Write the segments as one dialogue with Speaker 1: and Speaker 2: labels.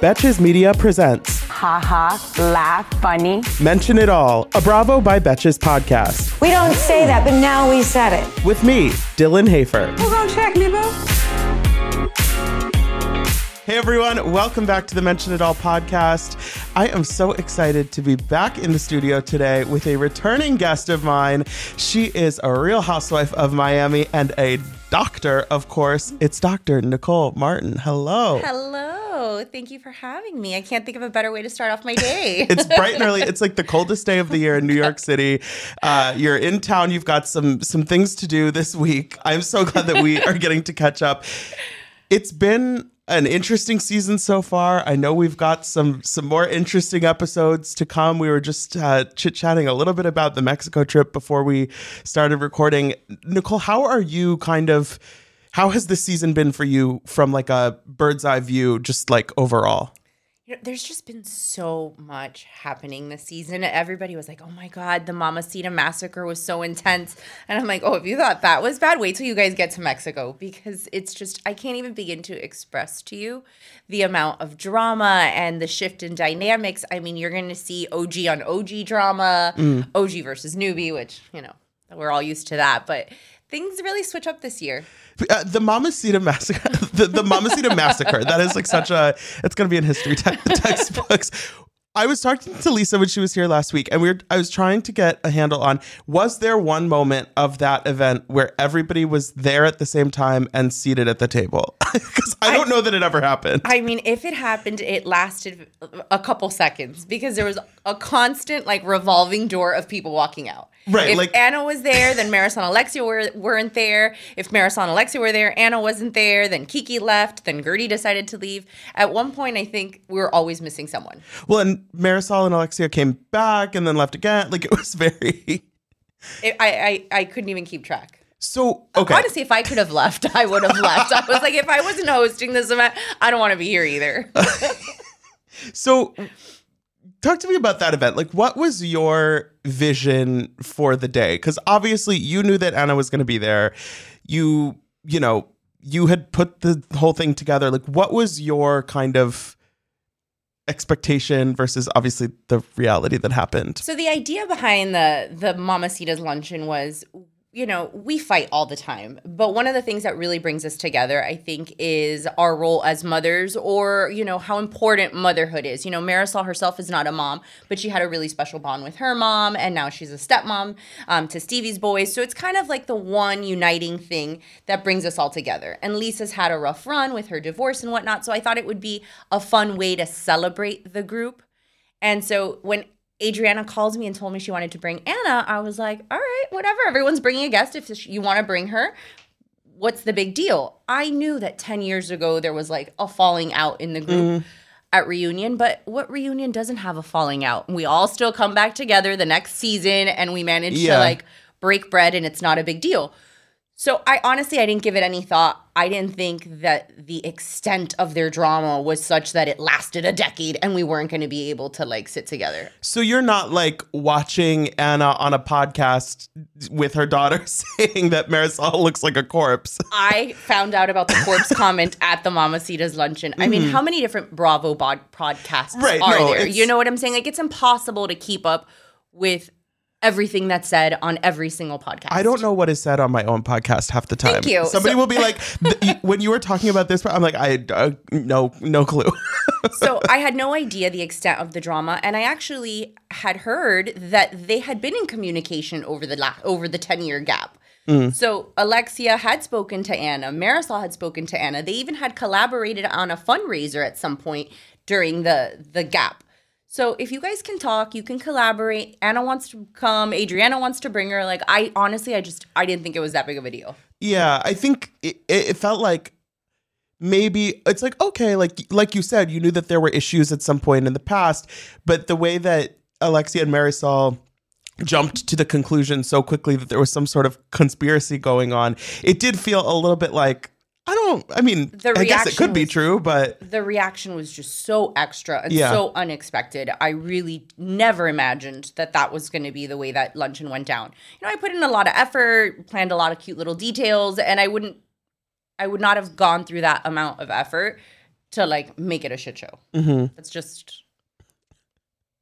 Speaker 1: Betches Media presents
Speaker 2: Ha ha, laugh, funny.
Speaker 1: Mention It All, a Bravo by Betches podcast.
Speaker 2: We don't say that, but now we said it.
Speaker 1: With me, Dylan Hafer.
Speaker 2: Who's gonna check me, boo?
Speaker 1: Hey everyone, welcome back to the Mention It All podcast. I am so excited to be back in the studio today with a returning guest of mine. She is a real housewife of Miami and a doctor, of course. It's Dr. Nicole Martin. Hello.
Speaker 3: Hello. Thank you for having me. I can't think of a better way to start off my day.
Speaker 1: it's bright and early. It's like the coldest day of the year in New York City. Uh, you're in town. You've got some some things to do this week. I'm so glad that we are getting to catch up. It's been an interesting season so far. I know we've got some some more interesting episodes to come. We were just uh, chit chatting a little bit about the Mexico trip before we started recording. Nicole, how are you? Kind of, how has this season been for you from like a bird's eye view, just like overall?
Speaker 3: You know, there's just been so much happening this season. Everybody was like, "Oh my god, the Mamacita massacre was so intense," and I'm like, "Oh, if you thought that was bad, wait till you guys get to Mexico because it's just I can't even begin to express to you the amount of drama and the shift in dynamics. I mean, you're going to see OG on OG drama, mm. OG versus newbie, which you know we're all used to that, but things really switch up this year.
Speaker 1: Uh, the Mamacita massacre, the, the Mamacita massacre. That is like such a. It's going to be in history te- textbooks. I was talking to Lisa when she was here last week, and we were. I was trying to get a handle on was there one moment of that event where everybody was there at the same time and seated at the table? Because I don't I, know that it ever happened.
Speaker 3: I mean, if it happened, it lasted a couple seconds because there was a constant like revolving door of people walking out.
Speaker 1: Right.
Speaker 3: If
Speaker 1: like
Speaker 3: Ana was there, then Marysol and Alexia were, weren't there. If Marysol and Alexia were there, Ana wasn't there. Then Kiki left. Then Guerdy decided to leave. At one point, I think we were always missing someone.
Speaker 1: Well, and Marysol and Alexia came back and then left again. Like it was very.
Speaker 3: It, I, I I couldn't even keep track.
Speaker 1: So okay.
Speaker 3: Honestly, if I could have left, I would have left. I was like, if I wasn't hosting this event, I don't want to be here either.
Speaker 1: so talk to me about that event. Like, what was your vision for the day? Because obviously, you knew that Ana was going to be there. You, you know, you had put the whole thing together. Like, what was your kind of expectation versus obviously the reality that happened?
Speaker 3: So the idea behind the the Mamacita's luncheon was you know, we fight all the time. But one of the things that really brings us together, I think, is our role as mothers or, you know, how important motherhood is. You know, Marysol herself is not a mom, but she had a really special bond with her mom. And now she's a stepmom um, to Stevie's boys. So it's kind of like the one uniting thing that brings us all together. And Lisa's had a rough run with her divorce and whatnot. So I thought it would be a fun way to celebrate the group. And so when Adriana calls me and told me she wanted to bring Ana, I was like, all right, whatever. Everyone's bringing a guest. If you want to bring her, what's the big deal? I knew that 10 years ago there was like a falling out in the group. Mm. At reunion, but what reunion doesn't have a falling out? We all still come back together the next season and we manage yeah. to like break bread and it's not a big deal. So I honestly I didn't give it any thought. I didn't think that the extent of their drama was such that it lasted a decade and we weren't going to be able to like sit together.
Speaker 1: So you're not like watching Ana on a podcast with her daughter saying that Marysol looks like a corpse.
Speaker 3: I found out about the corpse comment at the Mamacita's luncheon. I mean, mm-hmm. how many different Bravo bod- podcasts right, are no, there? You know what I'm saying? Like it's impossible to keep up with everything that's said on every single podcast.
Speaker 1: I don't know what is said on my own podcast half the time.
Speaker 3: Thank you.
Speaker 1: Somebody so, will be like, when you were talking about this, I'm like, I uh, no no clue.
Speaker 3: so I had no idea the extent of the drama, and I actually had heard that they had been in communication over the la- over the ten year gap. Mm. So Alexia had spoken to Ana, Marysol had spoken to Ana. They even had collaborated on a fundraiser at some point during the the gap. So if you guys can talk, you can collaborate. Ana wants to come. Adriana wants to bring her. Like I honestly, I just I didn't think it was that big of a deal.
Speaker 1: Yeah, I think it, it felt like maybe it's like okay like like you said you knew that there were issues at some point in the past but the way that alexia and marysol jumped to the conclusion so quickly that there was some sort of conspiracy going on it did feel a little bit like i don't i mean
Speaker 3: The
Speaker 1: i guess it
Speaker 3: reaction
Speaker 1: could be
Speaker 3: was-
Speaker 1: true but
Speaker 3: the reaction was just so extra and
Speaker 1: Yeah.
Speaker 3: so unexpected. I really never imagined that that was going to be the way that luncheon went down. You know, I put in a lot of effort, planned a lot of cute little details, and I wouldn't, I would not have gone through that amount of effort to like make it a shit show.
Speaker 1: Mhm.
Speaker 3: That's just,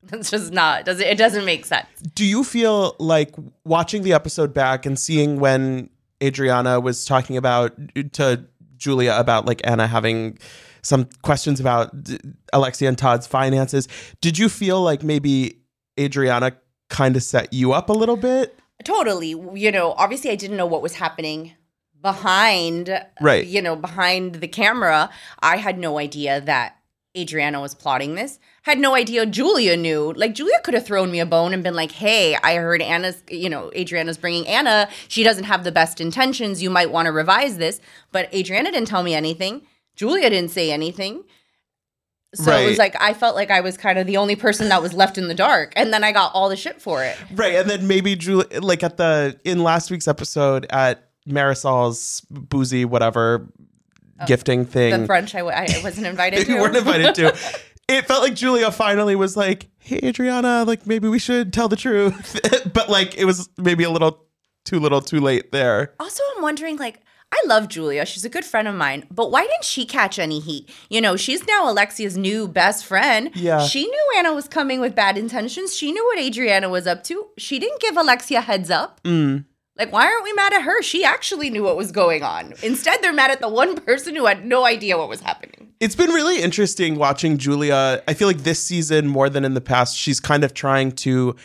Speaker 3: that's just not. Does it? It doesn't make sense.
Speaker 1: do you feel like watching the episode back and seeing when Adriana was talking about to Julia about like Ana having some questions about d- Alexia and Todd's finances, did you feel like maybe Adriana kind of set you up a little bit?
Speaker 3: Totally. You know, obviously, I didn't know what was happening behind
Speaker 1: Right.
Speaker 3: you know behind the camera i had no idea that adriana was plotting this had no idea julia knew. Like julia could have thrown me a bone and been like hey i heard ana's you know adriana's bringing ana. She doesn't have the best intentions. You might want to revise this. But adriana didn't tell me anything. Julia didn't say anything. So it was like i felt like i was kind of the only person that was left in the dark and then i got all the shit for it.
Speaker 1: Right. And then maybe Julia, like at the, in last week's episode at Marysol's boozy, whatever, gifting thing.
Speaker 3: the brunch I, w- I wasn't invited to
Speaker 1: you weren't invited to. It felt like Julia finally was like, "Hey, Adriana, like maybe we should tell the truth," but like it was maybe a little too little, too late there.
Speaker 3: Also, I'm wondering, like, I love Julia. She's a good friend of mine, but why didn't she catch any heat? You know, she's now Alexia's new best friend.
Speaker 1: Yeah.
Speaker 3: She knew Ana was coming with bad intentions. She knew what Adriana was up to. She didn't give Alexia heads up.
Speaker 1: Mm.
Speaker 3: Like, why aren't we mad at her? She actually knew what was going on. Instead, they're mad at the one person who had no idea what was happening.
Speaker 1: It's been really interesting watching Julia. I feel like this season more than in the past, she's kind of trying to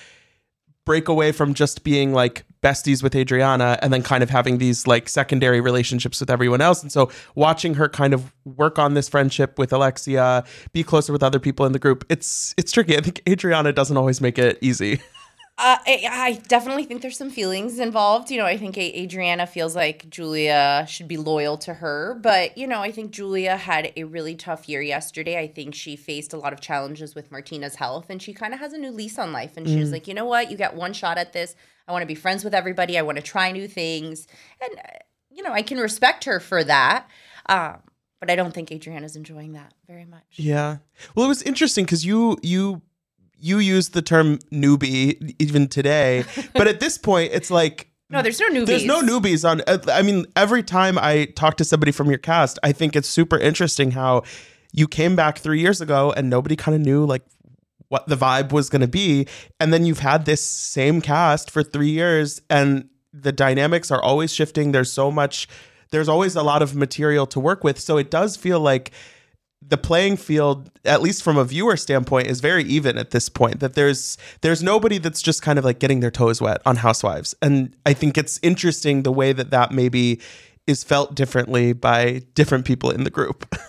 Speaker 1: break away from just being like besties with Adriana and then kind of having these like secondary relationships with everyone else. And so watching her kind of work on this friendship with Alexia, be closer with other people in the group, it's it's tricky. I think Adriana doesn't always make it easy.
Speaker 3: Uh, I, I definitely think there's some feelings involved. You know, I think Adriana feels like Julia should be loyal to her, but you know, I think Julia had a really tough year yesterday. I think she faced a lot of challenges with Martina's health, and she kind of has a new lease on life. And she was like, you know what, you get one shot at this. I want to be friends with everybody. I want to try new things, and uh, you know, I can respect her for that. Um, but I don't think Adriana's enjoying that very much.
Speaker 1: Yeah. Well, it was interesting because you you you use the term newbie even today, but at this point, it's like
Speaker 3: No, there's no newbies.
Speaker 1: There's no newbies on. uh, I mean, every time I talk to somebody from your cast, I think it's super interesting how you came back three years ago and nobody kind of knew like what the vibe was going to be, and then you've had this same cast for three years, and the dynamics are always shifting. There's so much. There's always a lot of material to work with, so it does feel like the playing field at least from a viewer standpoint is very even at this point that there's there's nobody that's just kind of like getting their toes wet on housewives and i think it's interesting the way that that maybe is felt differently by different people in the group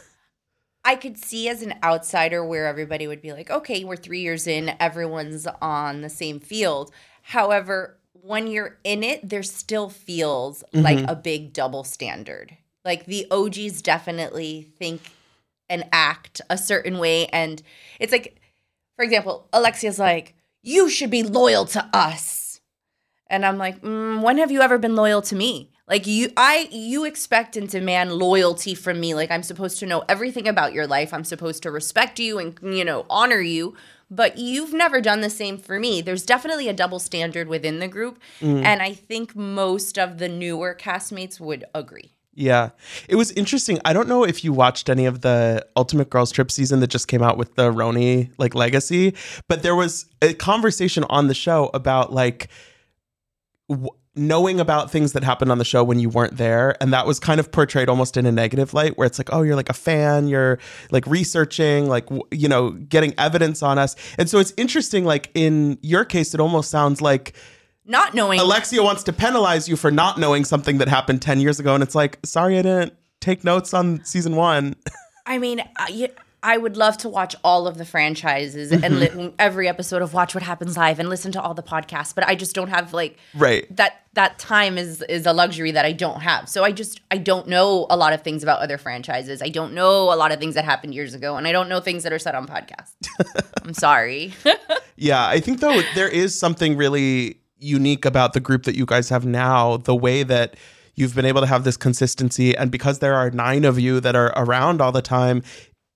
Speaker 3: I could see as an outsider where everybody would be like, okay, we're three years in, everyone's on the same field. However, when you're in it, there still feels mm-hmm. like a big double standard. Like the OGs definitely think and act a certain way. And it's like, for example, Alexia's like, you should be loyal to us. And I'm like, mm, when have you ever been loyal to me? Like you, I, you expect and demand loyalty from me. Like I'm supposed to know everything about your life. I'm supposed to respect you and you know honor you. But you've never done the same for me. There's definitely a double standard within the group, and I think most of the newer castmates would agree.
Speaker 1: Yeah. It was interesting. I don't know if you watched any of the ultimate girls trip season that just came out with the RHONY like legacy but there was a conversation on the show about like w- knowing about things that happened on the show when you weren't there and that was kind of portrayed almost in a negative light where it's like oh you're like a fan you're like researching like w- you know getting evidence on us. And so it's interesting like in your case it almost sounds like
Speaker 3: Not knowing
Speaker 1: alexia wants to penalize you for not knowing something that happened 10 years ago and it's like sorry i didn't take notes on season one
Speaker 3: I mean, I, I would love to watch all of the franchises and
Speaker 1: Mm-hmm.
Speaker 3: li- every episode of Watch What Happens Live and listen to all the podcasts, but I just don't have like
Speaker 1: Right.
Speaker 3: that that time is is a luxury that I don't have. So I just I don't know a lot of things about other franchises. I don't know a lot of things that happened years ago and I don't know things that are said on podcasts. I'm sorry.
Speaker 1: Yeah, I think though there is something really unique about the group that you guys have now, the way that you've been able to have this consistency and because there are 9 of you that are around all the time,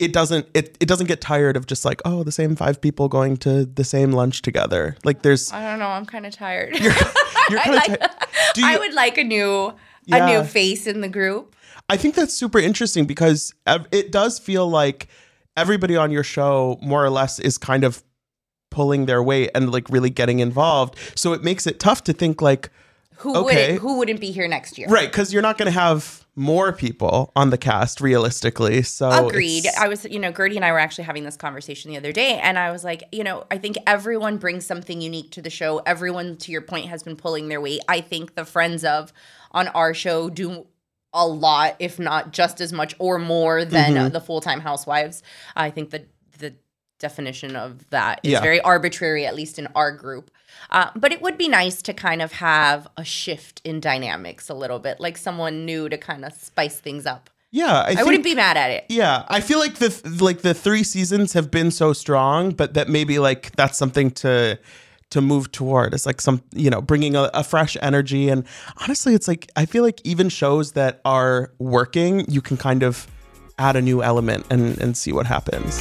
Speaker 1: it doesn't it, it doesn't get tired of just like, oh, the same five people going to the same lunch together. Like there's
Speaker 3: I don't know, I'm kind of tired.
Speaker 1: you're kind of
Speaker 3: like-
Speaker 1: do you,
Speaker 3: I would like a new
Speaker 1: Yeah.
Speaker 3: a new face in the group.
Speaker 1: I think that's super interesting because it does feel like everybody on your show more or less is kind of pulling their weight and like really getting involved. So it makes it tough to think like
Speaker 3: Who
Speaker 1: Okay.
Speaker 3: would who wouldn't be here next year?
Speaker 1: right because you're not going to have more people on the cast realistically. So
Speaker 3: Agreed. I was, you know, Guerdy and I were actually having this conversation the other day, and I was like, you know, I think everyone brings something unique to the show. Everyone, to your point, has been pulling their weight. I think the friends of on our show do a lot, if not just as much or more than
Speaker 1: Mm-hmm.
Speaker 3: uh, the full time housewives. I think the definition of that is
Speaker 1: Yeah.
Speaker 3: very arbitrary, at least in our group. Uh, but it would be nice to kind of have a shift in dynamics a little bit, like someone new to kind of spice things up.
Speaker 1: yeah, I,
Speaker 3: I
Speaker 1: think,
Speaker 3: wouldn't be mad at it.
Speaker 1: Yeah, I feel like the like the three seasons have been so strong, but that maybe like that's something to to move toward. It's like some you know bringing a, a fresh energy, and honestly, it's like I feel like even shows that are working, you can kind of add a new element and and see what happens.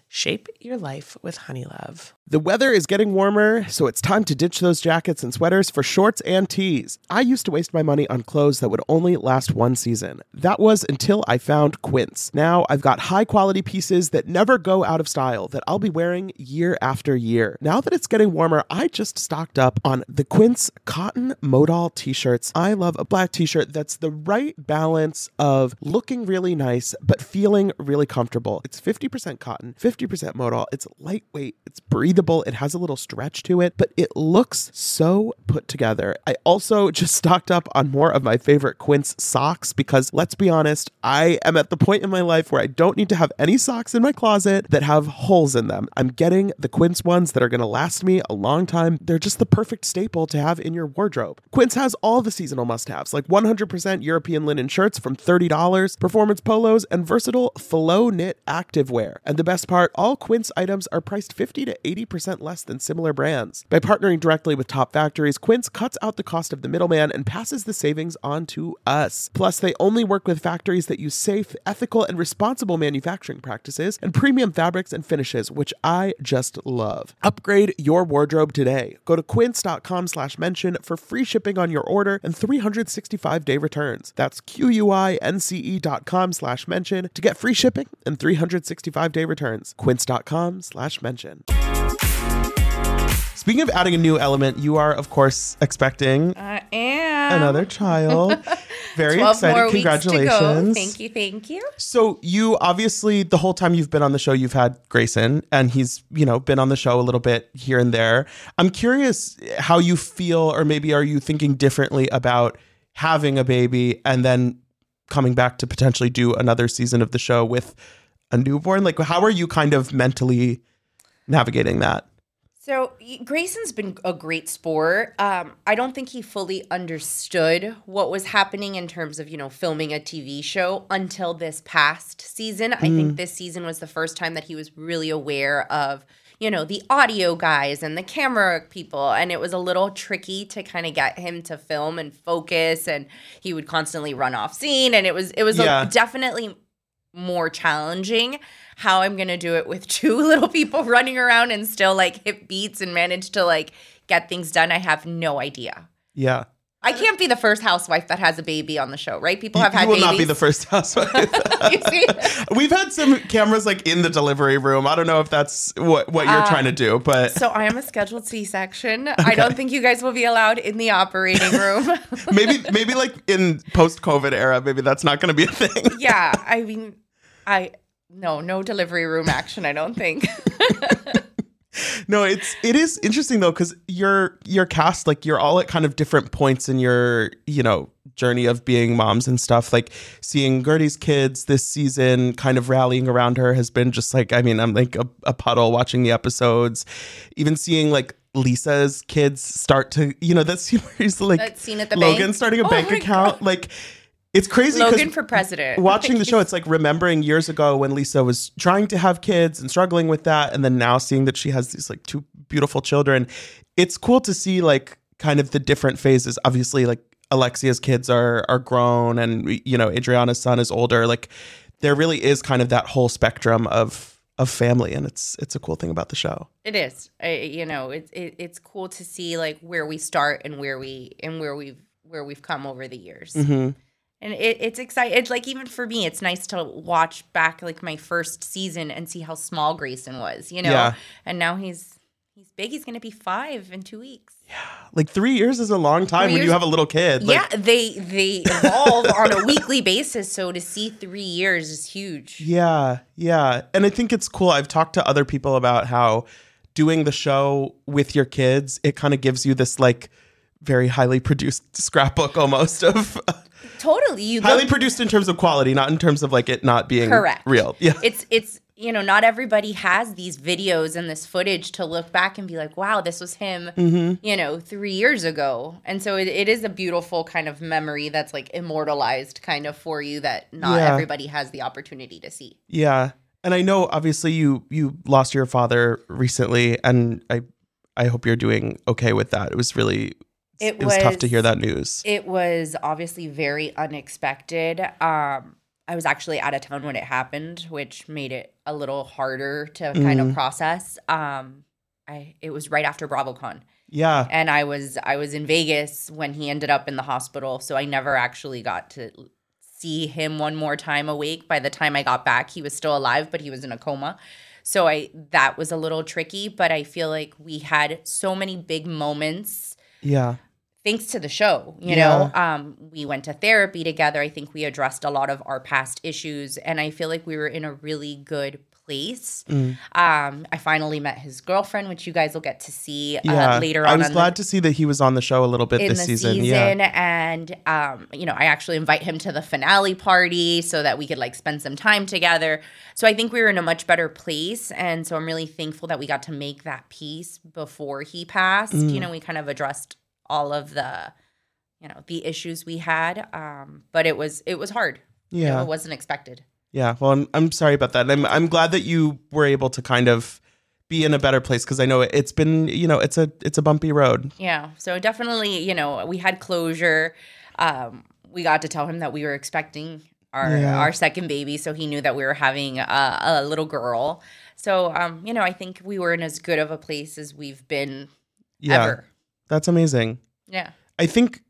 Speaker 4: Shape your life with Honeylove.
Speaker 1: The weather is getting warmer, so it's time to ditch those jackets and sweaters for shorts and tees. I used to waste my money on clothes that would only last one season. That was until I found Quince. Now I've got high quality pieces that never go out of style that I'll be wearing year after year. Now that it's getting warmer, I just stocked up on the Quince cotton modal t shirts. I love a black t shirt that's the right balance of looking really nice but feeling really comfortable. It's 50% cotton, 50% modal. It's lightweight, it's breathable, it has a little stretch to it, but it looks so put together. I also just stocked up on more of my favorite Quince socks because let's be honest, I am at the point in my life where I don't need to have any socks in my closet that have holes in them. I'm getting the Quince ones that are going to last me a long time. They're just the perfect staple to have in your wardrobe. Quince has all the seasonal must-haves like 100% European linen shirts from $30, performance polos, and versatile flow knit activewear. And the best part, all Quince items are priced 50 to 80% less than similar brands. By partnering directly with top factories, Quince cuts out the cost of the middleman and passes the savings on to us. Plus, they only work with factories that use safe, ethical, and responsible manufacturing practices and premium fabrics and finishes, which I just love. Upgrade your wardrobe today. Go to quince.com slash mention for free shipping on your order and 365 day returns. That's Q-U-I-N-C-E E dot com slash mention to get free shipping and 365 day returns. Quince.com slash mention. Speaking of adding a new element, you are, of course, expecting
Speaker 3: I am.
Speaker 1: another child. Very
Speaker 3: 12
Speaker 1: excited.
Speaker 3: more weeks to go.
Speaker 1: Congratulations.
Speaker 3: Thank you, thank you.
Speaker 1: So you obviously the whole time you've been on the show, you've had Grayson, and he's you know been on the show a little bit here and there. I'm curious how you feel, or maybe are you thinking differently about having a baby and then coming back to potentially do another season of the show with a newborn? Like, how are you kind of mentally navigating that?
Speaker 3: So Grayson's been a great sport. Um, I don't think he fully understood what was happening in terms of you know filming a TV show until this past season. I think this season was the first time that he was really aware of you know the audio guys and the camera people, and it was a little tricky to kind of get him to film and focus. And he would constantly run off scene, and it was it was a- definitely more challenging how I'm gonna do it with two little people running around and still like hit beats and manage to like get things done. I have no idea.
Speaker 1: Yeah.
Speaker 3: I can't be the first housewife that has a baby on the show, right? People
Speaker 1: You,
Speaker 3: have had
Speaker 1: you will
Speaker 3: babies.
Speaker 1: not be the first housewife.
Speaker 3: you see?
Speaker 1: We've had some cameras like in the delivery room. I don't know if that's what, what you're trying to do, but
Speaker 3: So I am a scheduled C-section. I don't think you guys will be allowed in the operating room.
Speaker 1: maybe maybe like in post COVID era, maybe that's not going to be a thing.
Speaker 3: yeah, I mean, I no no delivery room action. I don't think.
Speaker 1: No, it's it is interesting though because your your cast like you're all at kind of different points in your you know journey of being moms and stuff. Like seeing Guerdy's kids this season, kind of rallying around her has been just like I mean I'm like a, a puddle watching the episodes. Even seeing like Lisa's kids start to you know that's where he's like
Speaker 3: That scene at the
Speaker 1: Logan
Speaker 3: bank?
Speaker 1: starting a
Speaker 3: Oh
Speaker 1: bank account like. It's crazy.
Speaker 3: Logan for president.
Speaker 1: watching the show, it's like remembering years ago when Lisa was trying to have kids and struggling with that, and then now seeing that she has these like two beautiful children. It's cool to see like kind of the different phases. Obviously, like Alexia's kids are are grown, and you know Adriana's son is older. Like there really is kind of that whole spectrum of of family, and it's it's a cool thing about the show.
Speaker 3: It is. I, you know, it's it, it's cool to see like where we start and where we and where we've where we've come over the years.
Speaker 1: Mm-hmm.
Speaker 3: And it, it's exciting. It's like even for me, it's nice to watch back like my first season and see how small Grayson was. You know,
Speaker 1: Yeah.
Speaker 3: and now he's he's big. He's gonna be five in two weeks.
Speaker 1: Yeah, like three years is a long time
Speaker 3: Three
Speaker 1: when you have a little kid. Like,
Speaker 3: yeah, they they evolve on a weekly basis. So to see three years is huge.
Speaker 1: Yeah, yeah. And I think it's cool. I've talked to other people about how doing the show with your kids, it kind of gives you this like very highly produced scrapbook almost of
Speaker 3: Totally, you
Speaker 1: highly
Speaker 3: look-
Speaker 1: produced in terms of quality, not in terms of like it not being
Speaker 3: Correct.
Speaker 1: real. Yeah.
Speaker 3: it's it's you know not everybody has these videos and this footage to look back and be like wow this was him
Speaker 1: Mm-hmm.
Speaker 3: you know three years ago and so it, it is a beautiful kind of memory that's like immortalized kind of for you that not
Speaker 1: Yeah.
Speaker 3: everybody has the opportunity to see
Speaker 1: Yeah. And I know obviously you you lost your father recently and I I hope you're doing okay with that. It was really
Speaker 3: It
Speaker 1: it, was, tough to hear that news.
Speaker 3: it was obviously very unexpected um i was actually out of town when it happened which made it a little harder to kind
Speaker 1: Mm-hmm.
Speaker 3: of process um i it was right after bravocon
Speaker 1: yeah.
Speaker 3: and I was I was in Vegas when he ended up in the hospital, so I never actually got to see him one more time awake. By the time I got back, he was still alive, but he was in a coma. So I that was a little tricky, but I feel like we had so many big moments
Speaker 1: Yeah.
Speaker 3: Thanks to the show you
Speaker 1: Yeah.
Speaker 3: know um we went to therapy together i think we addressed a lot of our past issues and i feel like we were in a really good place
Speaker 1: Mm.
Speaker 3: um i finally met his girlfriend which you guys will get to see
Speaker 1: Yeah.
Speaker 3: uh, later on
Speaker 1: I was
Speaker 3: in
Speaker 1: glad
Speaker 3: the-
Speaker 1: to see that he was on the show a little bit
Speaker 3: in
Speaker 1: this
Speaker 3: the
Speaker 1: season.
Speaker 3: season,
Speaker 1: Yeah.
Speaker 3: and um you know i actually invite him to the finale party so that we could like spend some time together so i think we were in a much better place and so i'm really thankful that we got to make that piece before he passed
Speaker 1: Mm.
Speaker 3: you know we kind of addressed all of the you know the issues we had um but it was it was hard You know,
Speaker 1: Yeah.
Speaker 3: it wasn't expected
Speaker 1: Yeah, well, I'm, I'm sorry about that. I'm I'm glad that you were able to kind of be in a better place because I know it's been you know it's a it's a bumpy road.
Speaker 3: Yeah. So definitely, you know, we had closure. Um, we got to tell him that we were expecting our
Speaker 1: Yeah.
Speaker 3: our second baby, so he knew that we were having a, a little girl. So, um, you know, I think we were in as good of a place as we've been
Speaker 1: Yeah,
Speaker 3: ever.
Speaker 1: That's amazing.
Speaker 3: Yeah.
Speaker 1: I think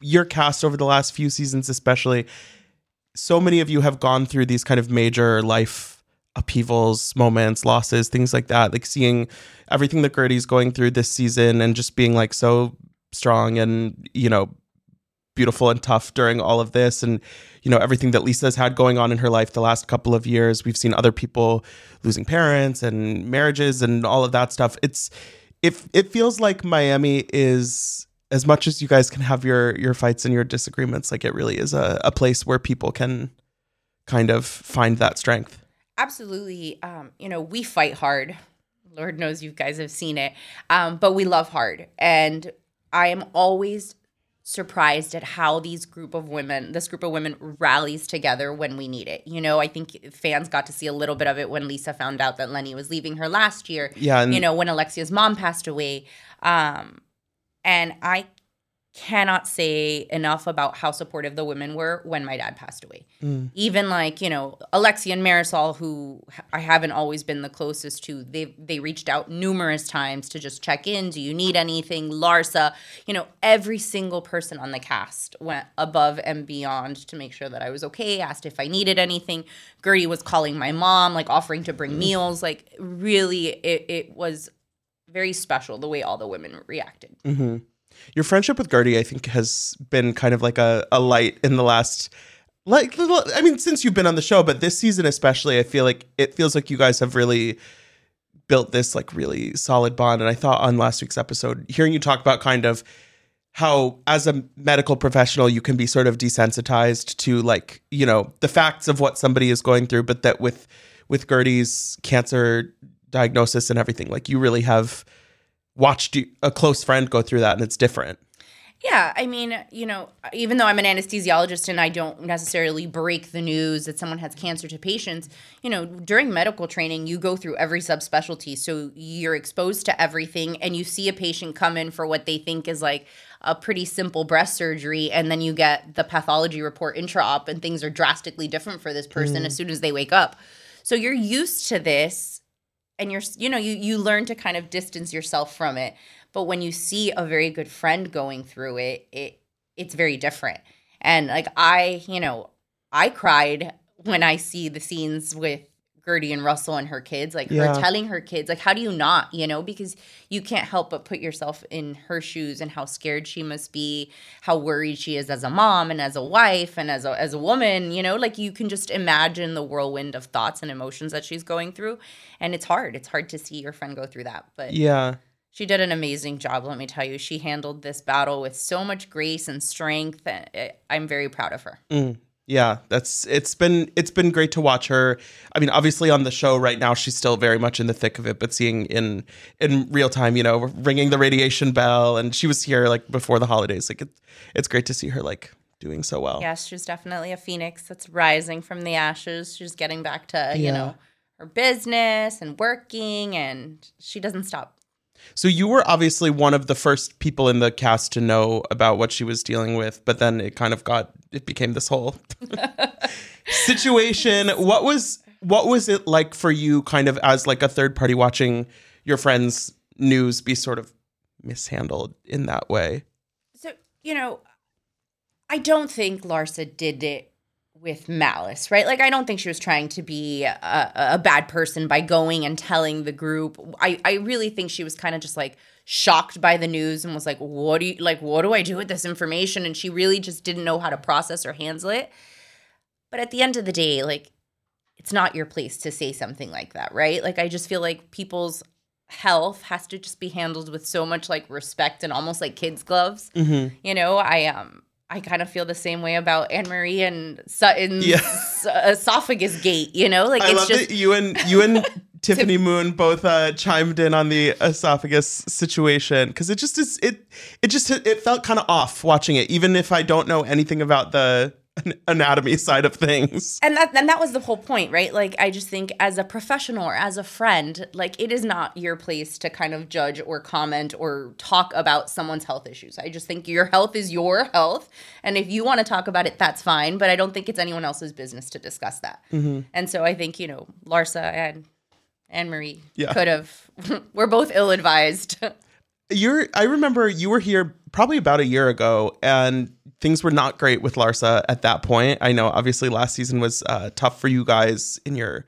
Speaker 1: your cast over the last few seasons, especially, so many of you have gone through these kind of major life upheavals, moments, losses, things like that. Like seeing everything that Guerdy's going through this season and just being like so strong and, you know, beautiful and tough during all of this and you know everything that Lisa's had going on in her life the last couple of years. We've seen other people losing parents and marriages and all of that stuff. It's it it feels like Miami is as much as you guys can have your your fights and your disagreements, like it really is a, a place where people can kind of find that strength.
Speaker 3: Absolutely. Um, you know, we fight hard. Lord knows you guys have seen it. Um, but we love hard. And I am always surprised at how these group of women, this group of women rallies together when we need it. You know, I think fans got to see a little bit of it when Lisa found out that Lenny was leaving her last year.
Speaker 1: Yeah, and-
Speaker 3: you know, when Alexia's mom passed away. Um, and I cannot say enough about how supportive the women were when my dad passed away. Mm. Even like, you know, Alexia and Marysol, who I haven't always been the closest to, they they reached out numerous times to just check in. Do you need anything? Larsa, you know, every single person on the cast went above and beyond to make sure that I was okay, asked if I needed anything. Guerdy was calling my mom, like offering to bring mm-hmm. meals. Like really, it, it was very special the way all the women reacted. Mm-hmm.
Speaker 1: Your friendship with Guerdy, I think, has been kind of like a, a light in the last like I mean, since you've been on the show, but this season especially, I feel like it feels like you guys have really built this like really solid bond. And I thought on last week's episode, hearing you talk about kind of how as a medical professional you can be sort of desensitized to like, you know, the facts of what somebody is going through, but that with with Guerdy's cancer diagnosis and everything, like you really have watched you- a close friend go through that and it's different.
Speaker 3: Yeah, I mean, you know, even though I'm an anesthesiologist and I don't necessarily break the news that someone has cancer to patients, you know, during medical training, you go through every subspecialty. So you're exposed to everything and you see a patient come in for what they think is like a pretty simple breast surgery. And then you get the pathology report intra op and things are drastically different for this person mm. as soon as they wake up. So you're used to this and you're you know you you learn to kind of distance yourself from it but when you see a very good friend going through it it it's very different. And like i you know i cried when i see the scenes with Guerdy and Russell and her kids, like
Speaker 1: Yeah.
Speaker 3: her telling her kids, like, how do you not, you know, because you can't help but put yourself in her shoes and how scared she must be, how worried she is as a mom and as a wife and as a, as a woman, you know, like you can just imagine the whirlwind of thoughts and emotions that she's going through. And it's hard. It's hard to see your friend go through that. But
Speaker 1: Yeah.
Speaker 3: she did an amazing job, let me tell you. She handled this battle with so much grace and strength. And I- I'm very proud of her. Mm.
Speaker 1: Yeah, that's it's been it's been great to watch her. I mean, obviously on the show right now she's still very much in the thick of it, but seeing in in real time, you know, ringing the radiation bell and she was here like before the holidays. Like it's it's great to see her like doing so well.
Speaker 3: Yes, she's definitely a phoenix that's rising from the ashes. She's getting back to, you know, her business and working, and she doesn't stop.
Speaker 1: So you were obviously one of the first people in the cast to know about what she was dealing with, but then it kind of got it became this whole situation. What was what was it like for you kind of as like a third party watching your friends news be sort of mishandled in that way?
Speaker 3: So, you know, I don't think Larsa did it with malice, right? Like, I don't think she was trying to be a, a bad person by going and telling the group. I, I really think she was kind of just like shocked by the news and was like, what do you, like, what do I do with this information? And she really just didn't know how to process or handle it. But at the end of the day, like, it's not your place to say something like that, right? Like, I just feel like people's health has to just be handled with so much like respect and almost like kids' gloves.
Speaker 1: Mm-hmm.
Speaker 3: You know, I um I kind of feel the same way about Annemarie and Sutton's
Speaker 1: Yeah.
Speaker 3: esophagus gate. You know, like
Speaker 1: I
Speaker 3: it's
Speaker 1: love
Speaker 3: just
Speaker 1: that you and you and Tiffany Moon both uh, chimed in on the esophagus situation because it just is it it just it felt kind of off watching it, even if I don't know anything about the anatomy side of things.
Speaker 3: and that and that was the whole point, right? Like I just think as a professional or as a friend, like it is not your place to kind of judge or comment or talk about someone's health issues. I just think your health is your health, and if you want to talk about it, that's fine. But I don't think it's anyone else's business to discuss that. Mm-hmm. And so I think you know Larsa and Annemarie
Speaker 1: Yeah.
Speaker 3: could have. we're both ill advised.
Speaker 1: You're I remember you were here probably about a year ago and things were not great with Larsa at that point. I know obviously last season was uh, tough for you guys in your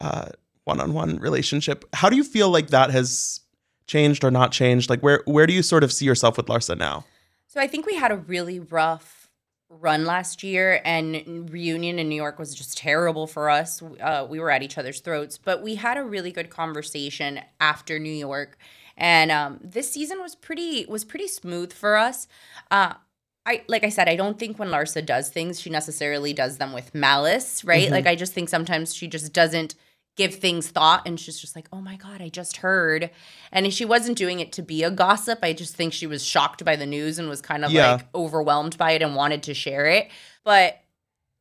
Speaker 1: uh, one-on-one relationship. How do you feel like that has changed or not changed? Like where where do you sort of see yourself with Larsa now?
Speaker 3: So I think we had a really rough run last year, and reunion in New York was just terrible for us. Uh, we were at each other's throats, but we had a really good conversation after New York, and um, this season was pretty was pretty smooth for us. Uh, I like I said, I don't think when Larsa does things, she necessarily does them with malice, right? Mm-hmm. Like I just think sometimes she just doesn't give things thought and she's just like, "Oh my god, I just heard." And she wasn't doing it to be a gossip. I just think she was shocked by the news and was kind of
Speaker 1: Yeah.
Speaker 3: like overwhelmed by it and wanted to share it. But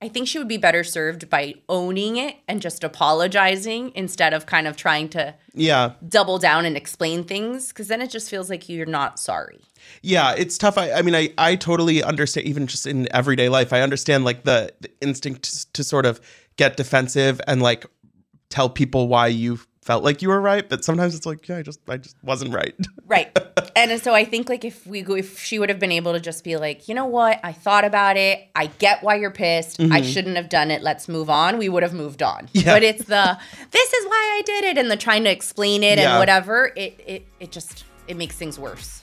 Speaker 3: I think she would be better served by owning it and just apologizing instead of kind of trying to
Speaker 1: Yeah.
Speaker 3: double down and explain things because then it just feels like you're not sorry.
Speaker 1: Yeah, it's tough. I, I mean, I, I totally understand, even just in everyday life, I understand like the, the instinct to sort of get defensive and like tell people why you felt like you were right. But sometimes it's like, yeah, I just, I just wasn't right.
Speaker 3: Right. and so I think like if we go, if she would have been able to just be like, you know what, I thought about it. I get why you're pissed. I shouldn't have done it. Let's move on. We would have moved on.
Speaker 1: Mm-hmm. Yeah.
Speaker 3: But it's the this is why I did it and the trying to explain it
Speaker 1: Yeah.
Speaker 3: and whatever. It it it just it makes things worse.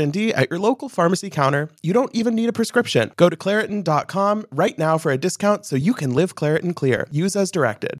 Speaker 1: D at your local pharmacy counter. You don't even need a prescription. Go to Claritin.com right now for a discount so you can live Claritin Clear. Use as directed.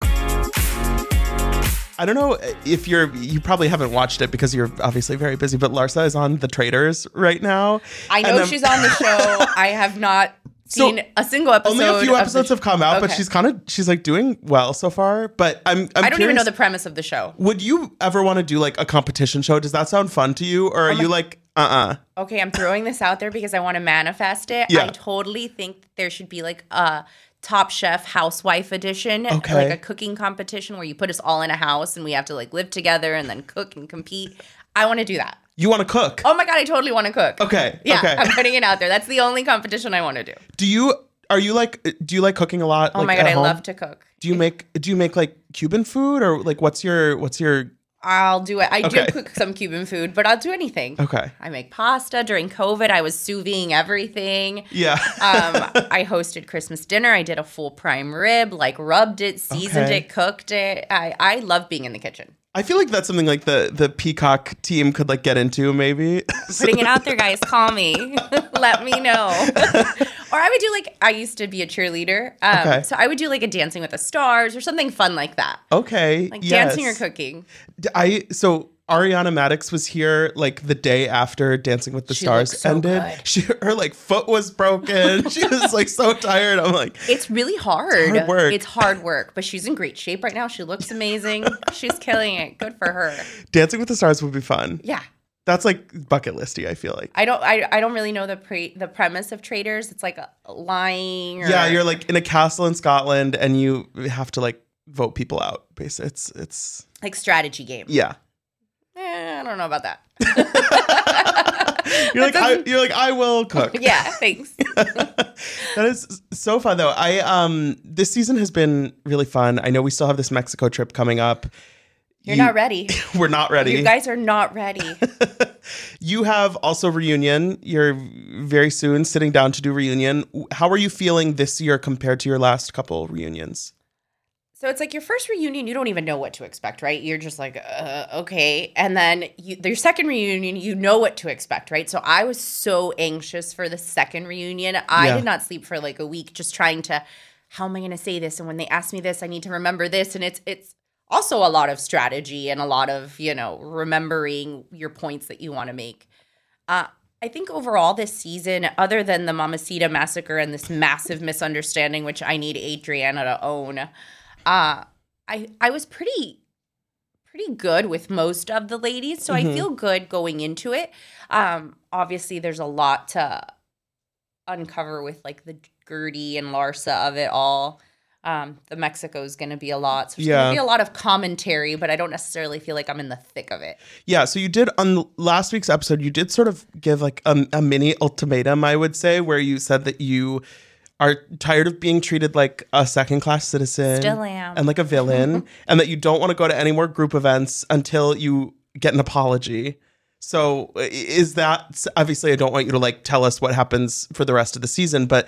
Speaker 1: I don't know if you're you probably haven't watched it because you're obviously very busy, but Larsa is on The Traitors right now.
Speaker 3: I know
Speaker 1: And I'm-
Speaker 3: she's on the show. I have not
Speaker 1: So,
Speaker 3: seen a single episode.
Speaker 1: Only a few episodes
Speaker 3: sh-
Speaker 1: have come out, but she's kind of she's like doing well so far. But I'm, I'm
Speaker 3: I don't even know the premise of the show.
Speaker 1: Would you ever want to do like a competition show? Does that sound fun to you, or are you like uh uh
Speaker 3: Okay, I'm throwing this out there because I want to manifest it.
Speaker 1: Yeah.
Speaker 3: I totally think there should be like a Top Chef Housewife edition,
Speaker 1: Okay.
Speaker 3: like a cooking competition where you put us all in a house and we have to like live together and then cook and compete. I want to do that.
Speaker 1: You want to cook?
Speaker 3: Oh my god, I totally want to cook.
Speaker 1: Okay,
Speaker 3: Yeah,
Speaker 1: okay.
Speaker 3: I'm putting it out there. That's the only competition I want to do.
Speaker 1: Do you are you like do you like cooking a lot?
Speaker 3: Oh
Speaker 1: like,
Speaker 3: my god, I
Speaker 1: home?
Speaker 3: love to cook.
Speaker 1: Do you make do you make like Cuban food or like what's your what's your
Speaker 3: I'll do it. I
Speaker 1: Okay.
Speaker 3: do cook some Cuban food, but I'll do anything.
Speaker 1: okay?
Speaker 3: I make pasta. During COVID, I was sous everything.
Speaker 1: Yeah.
Speaker 3: um, I hosted Christmas dinner. I did a full prime rib, like rubbed it, seasoned
Speaker 1: Okay.
Speaker 3: it, cooked it. I, I love being in the kitchen.
Speaker 1: I feel like that's something like the the Peacock team could like get into maybe.
Speaker 3: Putting it out there, guys. Call me. Let me know. or I would do like I used to be a cheerleader, um,
Speaker 1: Okay.
Speaker 3: so I would do like a Dancing with the Stars or something fun like that,
Speaker 1: okay.
Speaker 3: like
Speaker 1: yes.
Speaker 3: dancing or cooking.
Speaker 1: I so Ariana Madix was here like the day after Dancing with the
Speaker 3: She
Speaker 1: Stars
Speaker 3: so
Speaker 1: ended.
Speaker 3: good.
Speaker 1: She her like foot was broken. she was like so tired. I'm like,
Speaker 3: It's really hard.
Speaker 1: hard work.
Speaker 3: It's hard work, but she's in great shape right now. She looks amazing. she's killing it. Good for her.
Speaker 1: Dancing with the Stars would be fun.
Speaker 3: Yeah.
Speaker 1: That's like bucket listy. I feel like.
Speaker 3: I don't. I, I don't really know the pre the premise of Traitors. It's like lying. Or,
Speaker 1: Yeah, you're like in a castle in Scotland, and you have to like vote people out. Basically, it's it's
Speaker 3: like strategy game.
Speaker 1: yeah.
Speaker 3: I don't know about that.
Speaker 1: You're like I, you're like I will cook.
Speaker 3: yeah. Thanks.
Speaker 1: that is so fun though. I um this season has been really fun. I know we still have this Mexico trip coming up.
Speaker 3: You're
Speaker 1: You-
Speaker 3: not ready.
Speaker 1: We're not ready.
Speaker 3: You guys are not ready.
Speaker 1: You have also reunion. You're very soon sitting down to do reunion. How are you feeling this year compared to your last couple reunions?
Speaker 3: So it's like your first reunion, you don't even know what to expect, right? You're just like, uh, okay. And then you, your second reunion, you know what to expect, right? So I was so anxious for the second reunion. I
Speaker 1: Yeah.
Speaker 3: did not sleep for like a week just trying to, how am I going to say this? And when they ask me this, I need to remember this. And it's, it's, also a lot of strategy and a lot of you know remembering your points that you want to make uh, I think overall this season, other than the Mamacita massacre and this massive misunderstanding, which I need Adriana to own, uh, I I was pretty pretty good with most of the ladies, so I feel good going into it. Um, obviously, there's a lot to uncover with like the Guerdy and Larsa of it all. Um, the Mexico is going to be a lot, so there's
Speaker 1: Yeah.
Speaker 3: going to be a lot of commentary, but I don't necessarily feel like I'm in the thick of it.
Speaker 1: Yeah, so you did on last week's episode, you did sort of give like a, a mini ultimatum, I would say, where you said that you are tired of being treated like a second class citizen.
Speaker 3: Still am.
Speaker 1: And like a villain, and that you don't want to go to any more group events until you get an apology. So is that obviously I don't want you to like tell us what happens for the rest of the season, but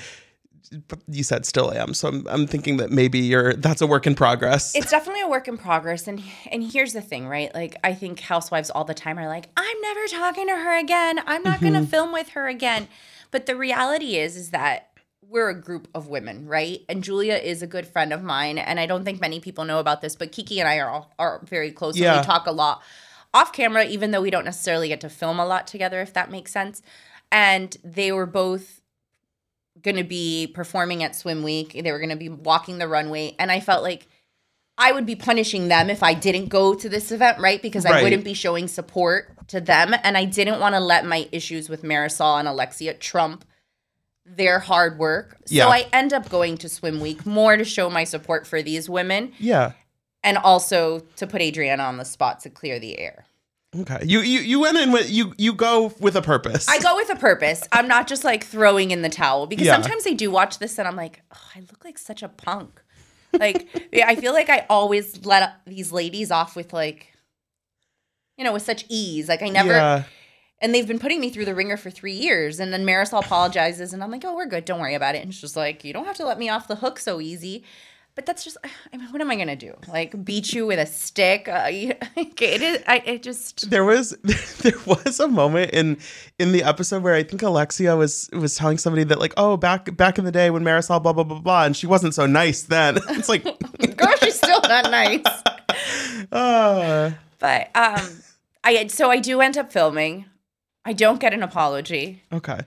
Speaker 1: but you said still am. So I'm, I'm thinking that maybe you're that's a work in progress.
Speaker 3: it's definitely a work in progress and and here's the thing right like i think housewives all the time are like i'm never talking to her again i'm not going to mm-hmm. film with her again but the reality is is that we're a group of women right and julia is a good friend of mine and i don't think many people know about this but kiki and i are all, are very close
Speaker 1: Yeah.
Speaker 3: and we talk a lot off camera even though we don't necessarily get to film a lot together if that makes sense and they were both going to be performing at Swim Week. They were going to be walking the runway. And I felt like I would be punishing them if I didn't go to this event, right? Because I wouldn't be showing support to them. And I didn't want to let my issues with Marysol and Alexia trump their hard work.
Speaker 1: Yeah.
Speaker 3: So I end up going to Swim Week more to show my support for these women
Speaker 1: yeah.
Speaker 3: and also to put Adriana on the spot to clear the air.
Speaker 1: Okay. You you you went in with you you go with a purpose.
Speaker 3: I go with a purpose. I'm not just like throwing in the towel because
Speaker 1: Yeah.
Speaker 3: sometimes I do watch this and I'm like, oh, I look like such a punk. Like, yeah, I feel like I always let these ladies off with like, you know, with such ease. Like I never,
Speaker 1: Yeah.
Speaker 3: And they've been putting me through the ringer for three years. And then Marysol apologizes and I'm like, oh, we're good. Don't worry about it. And she's just like, you don't have to let me off the hook so easy. But that's just, I mean, what am I gonna do? Like beat you with a stick? Uh, you- it is. I it just.
Speaker 1: there was there was a moment in in the episode where I think Alexia was was telling somebody that like oh back back in the day when Marysol blah blah blah blah and she wasn't so nice then it's like
Speaker 3: Girl, she's still not nice.
Speaker 1: uh,
Speaker 3: But um, I so I do end up filming. I don't get an apology.
Speaker 1: okay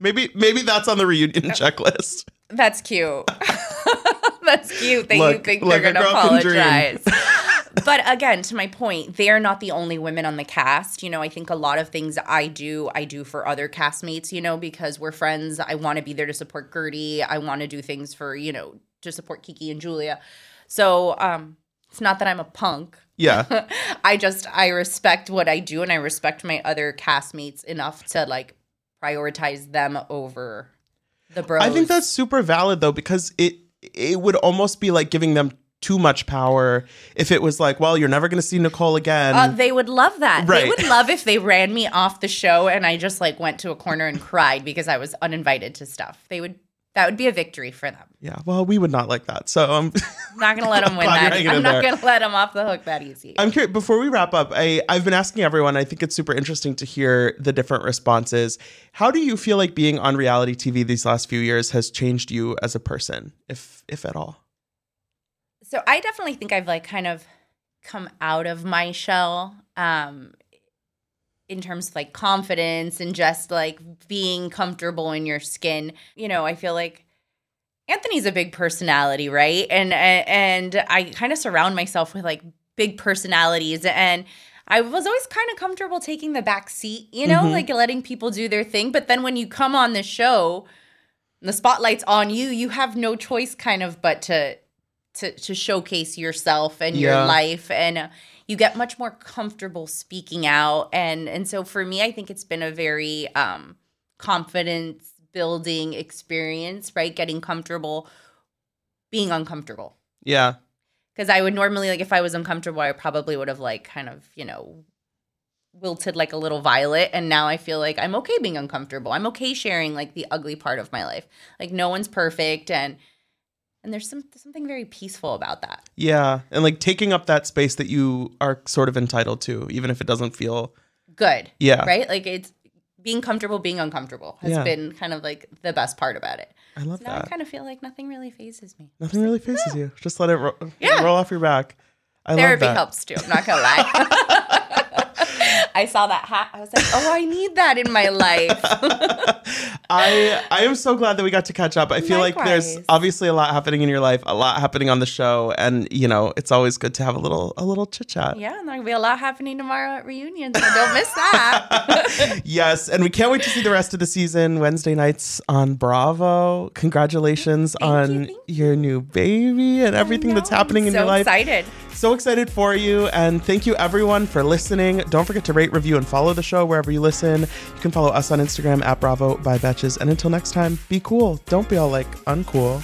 Speaker 1: maybe maybe that's on the reunion checklist
Speaker 3: That's cute. That's cute that you
Speaker 1: Look,
Speaker 3: think
Speaker 1: look,
Speaker 3: they're gonna
Speaker 1: girl can dream.
Speaker 3: apologize. but again, to my point, they are not the only women on the cast. You know, I think a lot of things I do, I do for other castmates. You know, because we're friends. I want to be there to support Guerdy. I want to do things for you know to support Kiki and Julia. So um, it's not that I'm a punk.
Speaker 1: Yeah
Speaker 3: I just I respect what I do and I respect my other castmates enough to like prioritize them over the bros.
Speaker 1: I think that's super valid though because it it would almost be like giving them too much power if it was like well you're never going to see Nicole again
Speaker 3: uh, they would love that.
Speaker 1: Right.
Speaker 3: They would love if they ran me off the show and I just like went to a corner and cried because I was uninvited to stuff. They would that would be a victory for them.
Speaker 1: Yeah, well, we would not like that. So
Speaker 3: I'm not going to let them win that. I'm not going to let them off the hook that easy.
Speaker 1: I'm curious. Before we wrap up, I I've been asking everyone. I think it's super interesting to hear the different responses. How do you feel like being on reality TV these last few years has changed you as a person, if if at all?
Speaker 3: so I definitely think I've like kind of come out of my shell um in terms of like confidence and just like being comfortable in your skin. You know, I feel like Anthony's a big personality, right? And and I kind of surround myself with like big personalities and I was always kind of comfortable taking the back seat, you know, like letting people do their thing, but then when you come on the show, the spotlight's on you, you have no choice kind of but to to to showcase yourself and
Speaker 1: Yeah.
Speaker 3: your life and uh, you get much more comfortable speaking out and and so for me I think it's been a very um confidence building experience, right? Getting comfortable being uncomfortable.
Speaker 1: Yeah,
Speaker 3: Cuz I would normally like if I was uncomfortable I probably would have like kind of, you know, wilted like a little violet and now I feel like I'm okay being uncomfortable. I'm okay sharing like the ugly part of my life. Like no one's perfect and and there's some something very peaceful about that.
Speaker 1: yeah, and like taking up that space that you are sort of entitled to, even if it doesn't feel.
Speaker 3: Good.
Speaker 1: Yeah,
Speaker 3: Right? Like it's being comfortable being uncomfortable has
Speaker 1: Yeah.
Speaker 3: been kind of like the best part about it.
Speaker 1: I love
Speaker 3: Now I kind of feel like nothing really phases me.
Speaker 1: Nothing really faces you. Just let it ro-
Speaker 3: Yeah.
Speaker 1: roll off your back. I love
Speaker 3: Therapy
Speaker 1: that.
Speaker 3: helps too. I'm not gonna lie. I saw that hat. I was like, oh, I need that in my life.
Speaker 1: I I am so glad that we got to catch up. I feel like there's obviously a lot happening in your life, a lot happening on the show, and you know it's always good to have a little a little chit chat.
Speaker 3: yeah, and there'll be a lot happening tomorrow at reunion, so don't miss that.
Speaker 1: Yes, and we can't wait to see the rest of the season Wednesday nights on Bravo. Congratulations
Speaker 3: Thank
Speaker 1: on
Speaker 3: thank
Speaker 1: your new baby and everything that's happening in
Speaker 3: so
Speaker 1: your life.
Speaker 3: So excited.
Speaker 1: So excited for you, and thank you everyone for listening. Don't forget to rate, review, and follow the show wherever you listen. You can follow us on Instagram at Bravo by Betches. And until next time, be cool. Don't be all like uncool.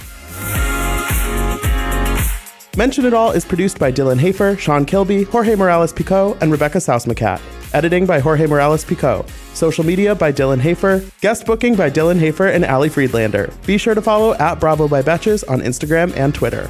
Speaker 1: Mention It All is produced by Dylan Hafer, Sean Kilby, Jorge Morales Pico, and Rebecca Sausmacat. Editing by Jorge Morales Pico. Social media by Dylan Hafer. Guest booking by Dylan Hafer and Ali Friedlander. Be sure to follow at Bravo by Betches on Instagram and Twitter.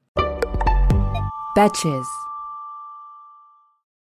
Speaker 5: Betches.